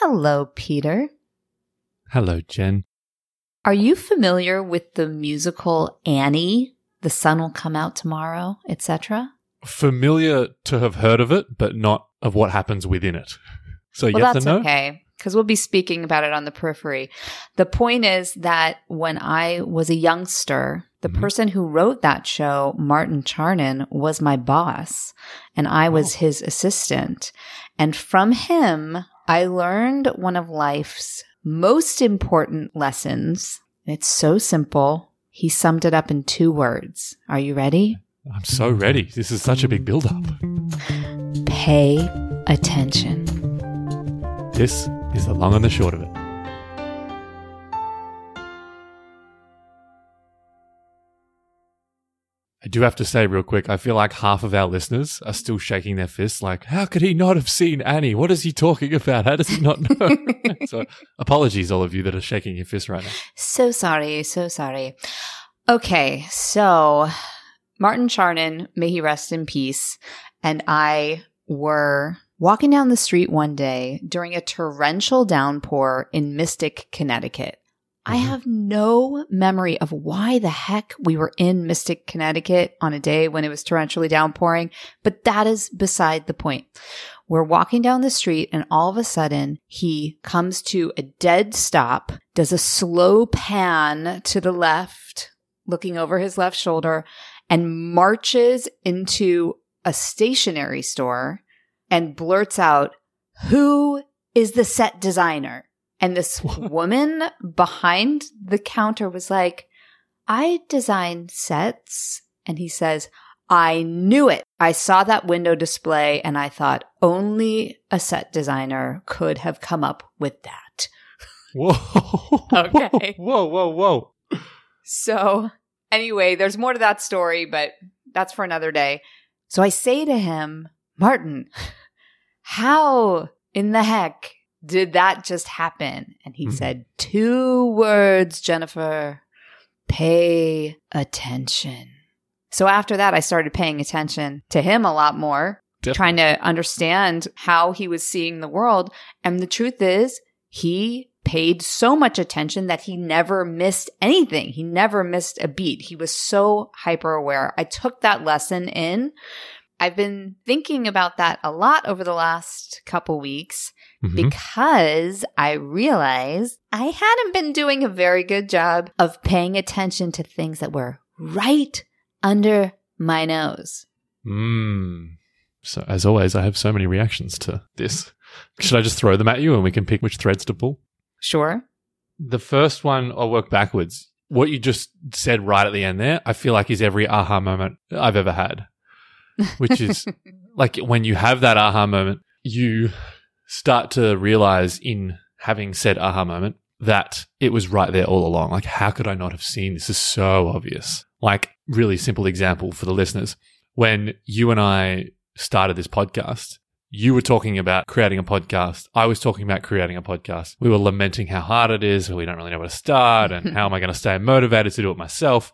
Hello, Peter. Hello, Jen. Are you familiar with the musical Annie? The sun will come out tomorrow, etc. Familiar to have heard of it, but not of what happens within it. So Well, yes that's and no. okay because we'll be speaking about it on the periphery. The point is that when I was a youngster, the Mhm. person who wrote that show, Martin Charnin, was my boss and I was Oh. his assistant. And from him, I learned one of life's most important lessons. It's so simple. He summed it up in two words. Are you ready? I'm so ready. This is such a big build up. Pay attention. This is the long and the short of it. I do have to say, real quick, I feel like half of our listeners are still shaking their fists, like, how could he not have seen Annie? What is he talking about? How does he not know? so, apologies, all of you that are shaking your fists right now. So sorry, so sorry. Okay, so Martin Charnin, may he rest in peace, and I were walking down the street one day during a torrential downpour in Mystic, Connecticut. I Mhm. have no memory of why the heck we were in Mystic, Connecticut on a day when it was torrentially downpouring, but that is beside the point. We're walking down the street and all of a sudden he comes to a dead stop, does a slow pan to the left, looking over his left shoulder and marches into a stationery store and blurts out, who is the set designer? And this woman behind the counter was like, I design sets. And he says, I knew it. I saw that window display and I thought only a set designer could have come up with that. Whoa. Okay. Whoa, whoa, whoa. So, anyway, there's more to that story, but that's for another day. So I say to him, Martin, how in the heck did that just happen? And he Mhm. said, Two words, Jennifer. Pay attention. So after that, I started paying attention to him a lot more, Definitely. trying to understand how he was seeing the world. And the truth is, he paid so much attention that he never missed anything. He never missed a beat. He was so hyper aware. I took that lesson in. I've been thinking about that a lot over the last couple weeks Mhm. because I realized I hadn't been doing a very good job of paying attention to things that were right under my nose. Mm. So, as always, I have so many reactions to this. Should I just throw them at you and we can pick which threads to pull? Sure. The first one, I'll work backwards. What you just said right at the end there, I feel like is every aha moment I've ever had, which is like when you have that aha moment, you start to realize in having said aha moment that it was right there all along. Like, how could I not have seen this? Is so obvious. Like, really simple example for the listeners. When you and I started this podcast, you were talking about creating a podcast. I was talking about creating a podcast. We were lamenting how hard it is. We don't really know where to start and how am I going to stay motivated to do it myself?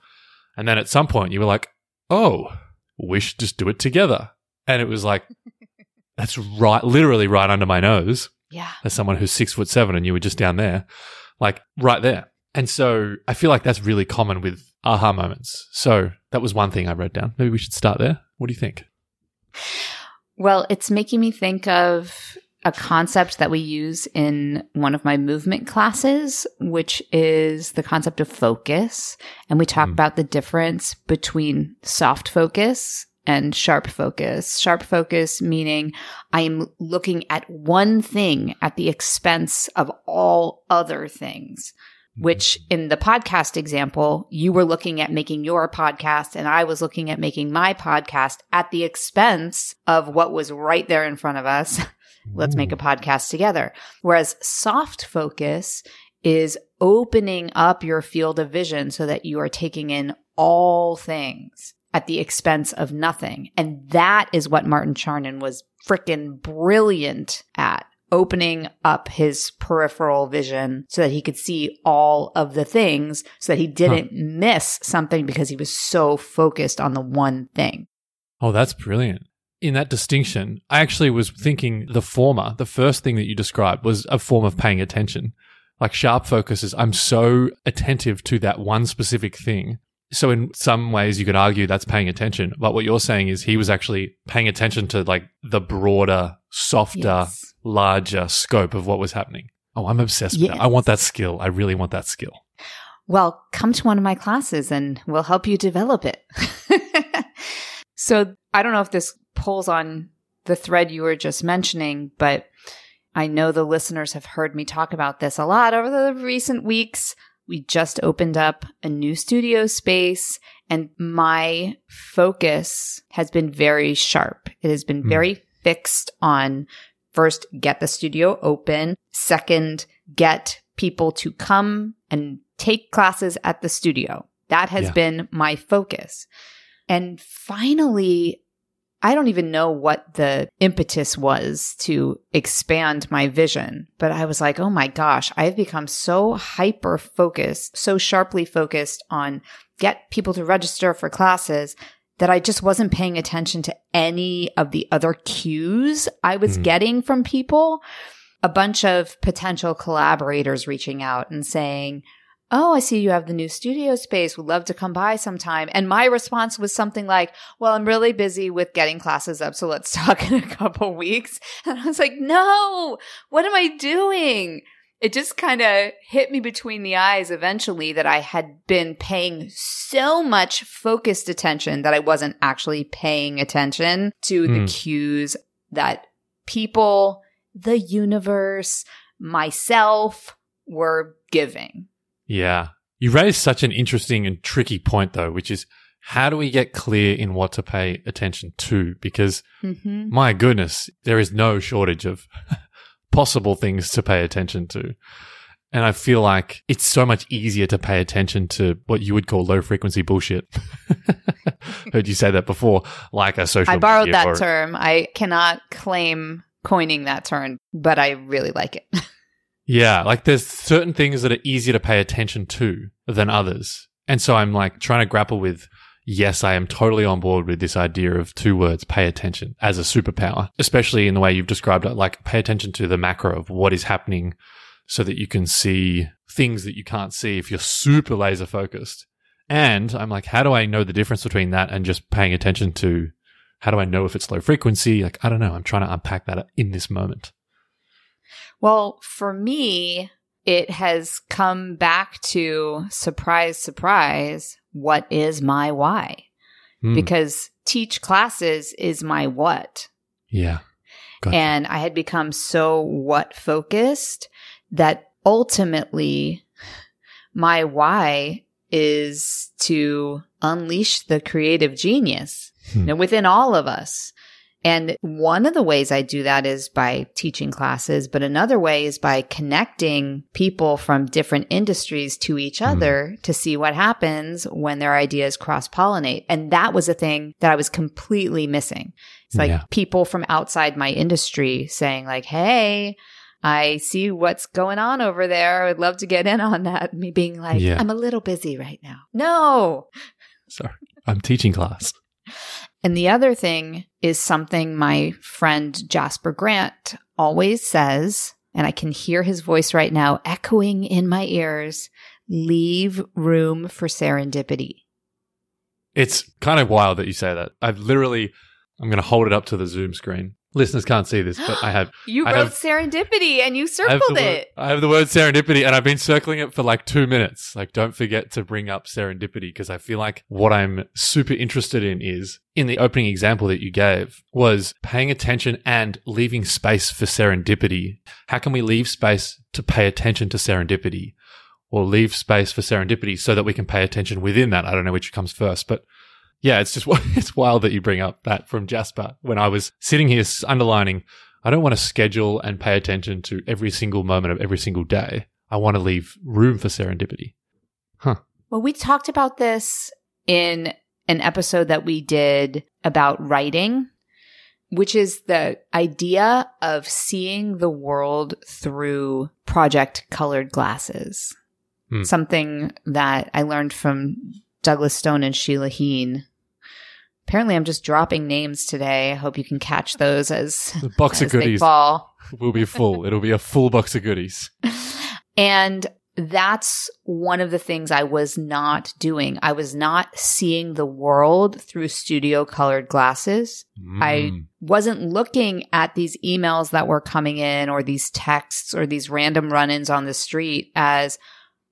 And then at some point you were like, Oh, we should just do it together. And it was like, that's right, literally right under my nose yeah. as someone who's six foot seven and you were just down there, like right there. And so I feel like that's really common with aha moments. So that was one thing I wrote down. Maybe we should start there. What do you think? Well, it's making me think of a concept that we use in one of my movement classes, which is the concept of focus. And we talk Mm. about the difference between soft focus and sharp focus. Sharp focus meaning I am looking at one thing at the expense of all other things which in the podcast example, you were looking at making your podcast and I was looking at making my podcast at the expense of what was right there in front of us. Let's make a hmm. podcast together. Whereas soft focus is opening up your field of vision so that you are taking in all things at the expense of nothing. And that is what Martin Charnin was freaking brilliant at opening up his peripheral vision so that he could see all of the things so that he didn't miss something because he was so focused on the one thing. Oh, that's brilliant. In that distinction, I actually was thinking the former, the first thing that you described was a form of paying attention. Like sharp focus is I'm so attentive to that one specific thing. So in some ways you could argue that's paying attention. But what you're saying is he was actually paying attention to like the broader, softer, Yes. larger scope of what was happening. Oh, I'm obsessed with that. I want that skill. I really want that skill. Well, come to one of my classes and we'll help you develop it. so I don't know if this pulls on the thread you were just mentioning, but I know the listeners have heard me talk about this a lot over the recent weeks. We just opened up a new studio space and my focus has been very sharp. It has been Hmm. very fixed on first, get the studio open. Second, get people to come and take classes at the studio. That has Yeah. been my focus. And finally, I don't even know what the impetus was to expand my vision, but I was like, oh my gosh, I've become so hyper focused, so sharply focused on get people to register for classes that I just wasn't paying attention to any of the other cues I was Hmm. getting from people. A bunch of potential collaborators reaching out and saying, Oh, I see you have the new studio space. Would love to come by sometime. And my response was something like, Well, I'm really busy with getting classes up, so let's talk in a couple weeks. And I was like, No, what am I doing? It just kind of hit me between the eyes eventually that I had been paying so much focused attention that I wasn't actually paying attention to the Hmm. cues that people, the universe, myself were giving. Yeah. You raised such an interesting and tricky point though, which is how do we get clear in what to pay attention to? Because Mm-hmm. my goodness, there is no shortage of possible things to pay attention to. And I feel like it's so much easier to pay attention to what you would call low frequency bullshit. Heard you say that before, like a social I borrowed that or- term. I cannot claim coining that term, but I really like it. Yeah, like there's certain things that are easier to pay attention to than others. And so I'm like trying to grapple with, yes, I am totally on board with this idea of two words, pay attention as a superpower, especially in the way you've described it, like pay attention to the macro of what is happening so that you can see things that you can't see if you're super laser focused. And I'm like, how do I know the difference between that and just paying attention to how do I know if it's low frequency? Like, I don't know. I'm trying to unpack that in this moment. Well, for me, it has come back to surprise, surprise, what is my why? Hmm. Because teach classes is my what. yeah. Gotcha. And I had become so what focused that ultimately my why is to unleash the creative genius Hmm. you know, within all of us. And one of the ways I do that is by teaching classes, but another way is by connecting people from different industries to each Hmm. other to see what happens when their ideas cross pollinate. And that was a thing that I was completely missing. It's like Yeah. people from outside my industry saying like, Hey, I see what's going on over there. I would love to get in on that. Me being like, Yeah. I'm a little busy right now. No, Sorry. I'm teaching class. And the other thing is something my friend Jasper Grant always says, and I can hear his voice right now echoing in my ears leave room for serendipity. It's kind of wild that you say that. I've literally, I'm going to hold it up to the Zoom screen. Listeners can't see this, but I have, You I wrote have- serendipity and you I circled word, it. I have the word serendipity and I've been circling it for like two minutes. Like, don't forget to bring up serendipity because I feel like what I'm super interested in is in the opening example that you gave was paying attention and leaving space for serendipity. How can we leave space to pay attention to serendipity? Or leave space for serendipity so that we can pay attention within that. I don't know which comes first, but yeah, it's just it's wild that you bring up that from Jasper. When I was sitting here underlining, I don't want to schedule and pay attention to every single moment of every single day. I want to leave room for serendipity. Huh. Well, we talked about this in an episode that we did about writing, which is the idea of seeing the world through project colored glasses. Hmm. Something that I learned from Douglas Stone and Sheila Heen Apparently, I'm just dropping names today. I hope you can catch those as The box as of goodies fall. will be full. It'll be a full box of goodies. And that's one of the things I was not doing. I was not seeing the world through studio colored glasses. I Mm. wasn't looking at these emails that were coming in or these texts or these random run ins on the street as,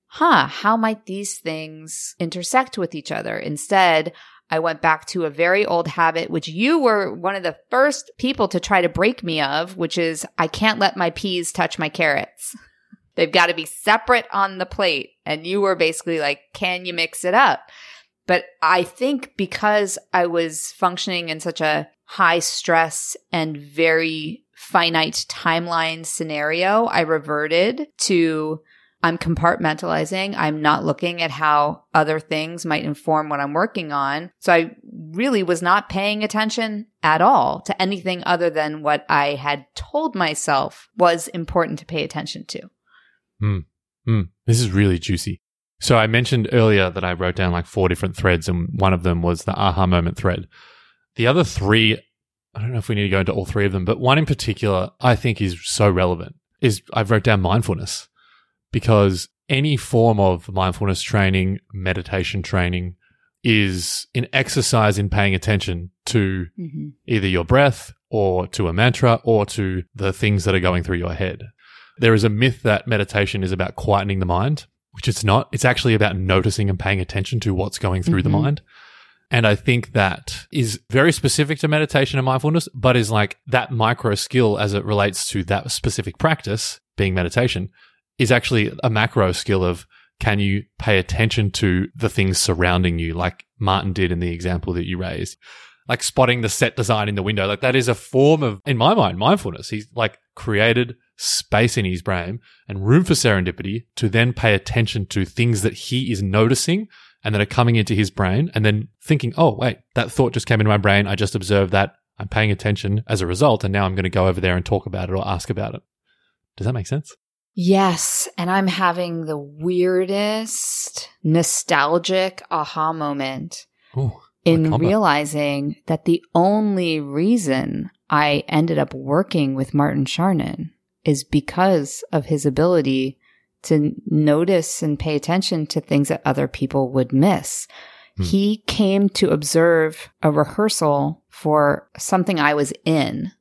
huh, how might these things intersect with each other? Instead, I went back to a very old habit, which you were one of the first people to try to break me of, which is I can't let my peas touch my carrots. They've got to be separate on the plate. And you were basically like, can you mix it up? But I think because I was functioning in such a high stress and very finite timeline scenario, I reverted to I'm compartmentalizing. I'm not looking at how other things might inform what I'm working on. So I really was not paying attention at all to anything other than what I had told myself was important to pay attention to. Mm, this is really juicy. So I mentioned earlier that I wrote down like four different threads, and one of them was the aha moment thread. The other three, I don't know if we need to go into all three of them, but one in particular I think is so relevant is I've wrote down mindfulness because any form of mindfulness training, meditation training is an exercise in paying attention to Mm-hmm. either your breath or to a mantra or to the things that are going through your head. There is a myth that meditation is about quietening the mind, which it's not. It's actually about noticing and paying attention to what's going through the Mhm. mind. And I think that is very specific to meditation and mindfulness, but is like that micro skill as it relates to that specific practice, being meditation, is actually a macro skill of can you pay attention to the things surrounding you, like Martin did in the example that you raised? Like spotting the set design in the window. Like that is a form of, in my mind, mindfulness. He's like created space in his brain and room for serendipity to then pay attention to things that he is noticing and that are coming into his brain and then thinking, oh, wait, that thought just came into my brain. I just observed that. I'm paying attention as a result. And now I'm going to go over there and talk about it or ask about it. Does that make sense? Yes. And I'm having the weirdest nostalgic aha moment Ooh, in realizing that the only reason I ended up working with Martin Charnin is because of his ability to notice and pay attention to things that other people would miss. Hmm. He came to observe a rehearsal for something I was in,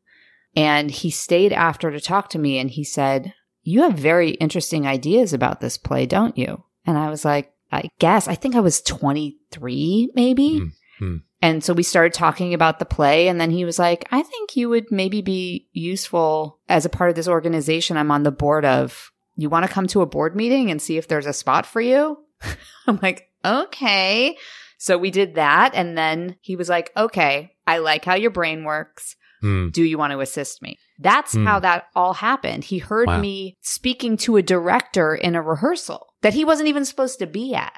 and he stayed after to talk to me and he said, You have very interesting ideas about this play, don't you? And I was like, I guess. I think I was 23, maybe. Hmm. Hmm. And so we started talking about the play. And then he was like, I think you would maybe be useful as a part of this organization I'm on the board of. You want to come to a board meeting and see if there's a spot for you? I'm like, okay. So we did that. And then he was like, okay, I like how your brain works. Hmm. Do you want to assist me? That's Hmm. how that all happened. He heard Wow. me speaking to a director in a rehearsal that he wasn't even supposed to be at.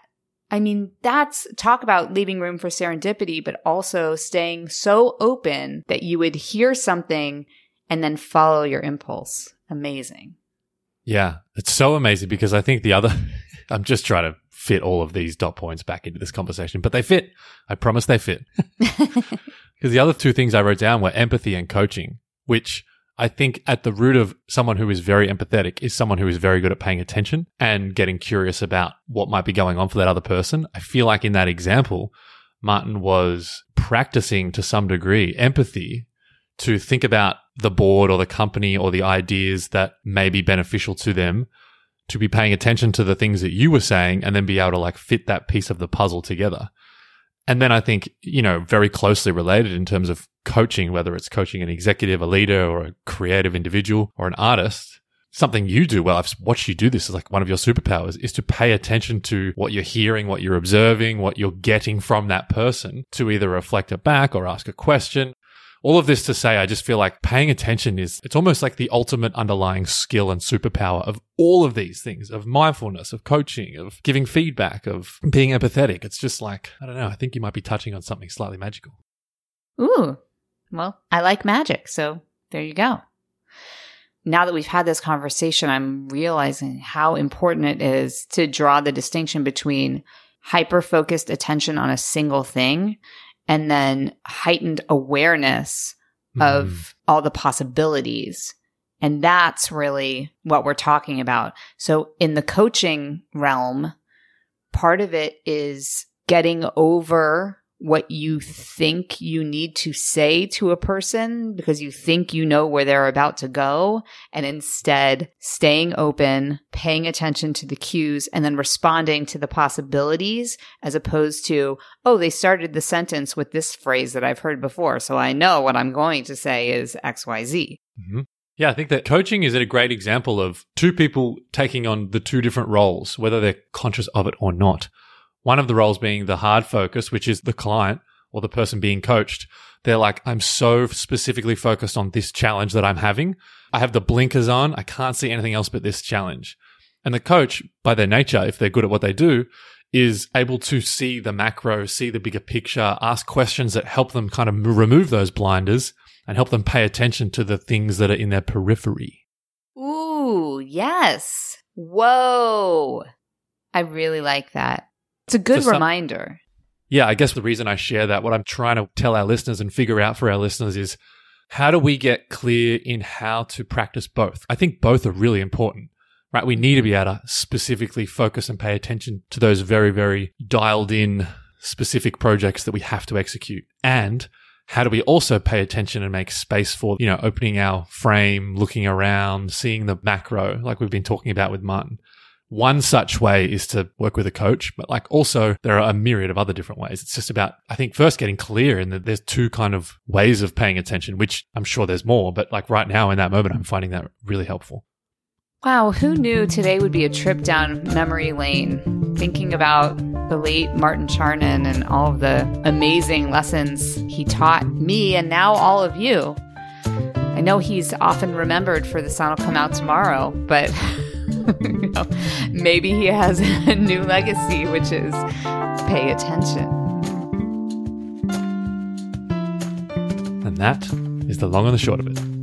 I mean, that's talk about leaving room for serendipity, but also staying so open that you would hear something and then follow your impulse. Amazing. Yeah, it's so amazing because I think the other, I'm just trying to fit all of these dot points back into this conversation, but they fit. I promise they fit. Because the other two things I wrote down were empathy and coaching, which I think at the root of someone who is very empathetic is someone who is very good at paying attention and getting curious about what might be going on for that other person. I feel like in that example, Martin was practicing to some degree empathy to think about the board or the company or the ideas that may be beneficial to them to be paying attention to the things that you were saying and then be able to like fit that piece of the puzzle together. And then I think, you know, very closely related in terms of coaching, whether it's coaching an executive, a leader, or a creative individual or an artist, something you do well. I've watched you do this is like one of your superpowers is to pay attention to what you're hearing, what you're observing, what you're getting from that person to either reflect it back or ask a question. All of this to say, I just feel like paying attention is, it's almost like the ultimate underlying skill and superpower of all of these things of mindfulness, of coaching, of giving feedback, of being empathetic. It's just like, I don't know, I think you might be touching on something slightly magical. Ooh, well, I like magic. So there you go. Now that we've had this conversation, I'm realizing how important it is to draw the distinction between hyper focused attention on a single thing and then heightened awareness of Mm. all the possibilities. And that's really what we're talking about. So in the coaching realm, part of it is getting over what you think you need to say to a person because you think you know where they're about to go and instead staying open, paying attention to the cues and then responding to the possibilities as opposed to, oh, they started the sentence with this phrase that I've heard before. So I know what I'm going to say is XYZ. hmm Yeah, I think that coaching is a great example of two people taking on the two different roles, whether they're conscious of it or not. One of the roles being the hard focus, which is the client or the person being coached. They're like, I'm so specifically focused on this challenge that I'm having. I have the blinkers on. I can't see anything else but this challenge. And the coach, by their nature, if they're good at what they do, is able to see the macro, see the bigger picture, ask questions that help them kind of remove those blinders and help them pay attention to the things that are in their periphery. Ooh, yes. Whoa. I really like that. It's a good So some- reminder. Yeah, I guess the reason I share that, what I'm trying to tell our listeners and figure out for our listeners is how do we get clear in how to practice both? I think both are really important, right? We need to be able to specifically focus and pay attention to those very, very dialed in specific projects that we have to execute. And how do we also pay attention and make space for, you know, opening our frame, looking around, seeing the macro, like we've been talking about with Martin. One such way is to work with a coach, but like also there are a myriad of other different ways. It's just about, I think, first getting clear in that there's two kind of ways of paying attention, which I'm sure there's more, but like right now in that moment, I'm finding that really helpful. Wow, who knew today would be a trip down memory lane, thinking about the late Martin Charnin and all of the amazing lessons he taught me and now all of you. I know he's often remembered for The Sun Will Come Out Tomorrow, but you know, maybe he has a new legacy, which is pay attention. And that is the long and the short of it.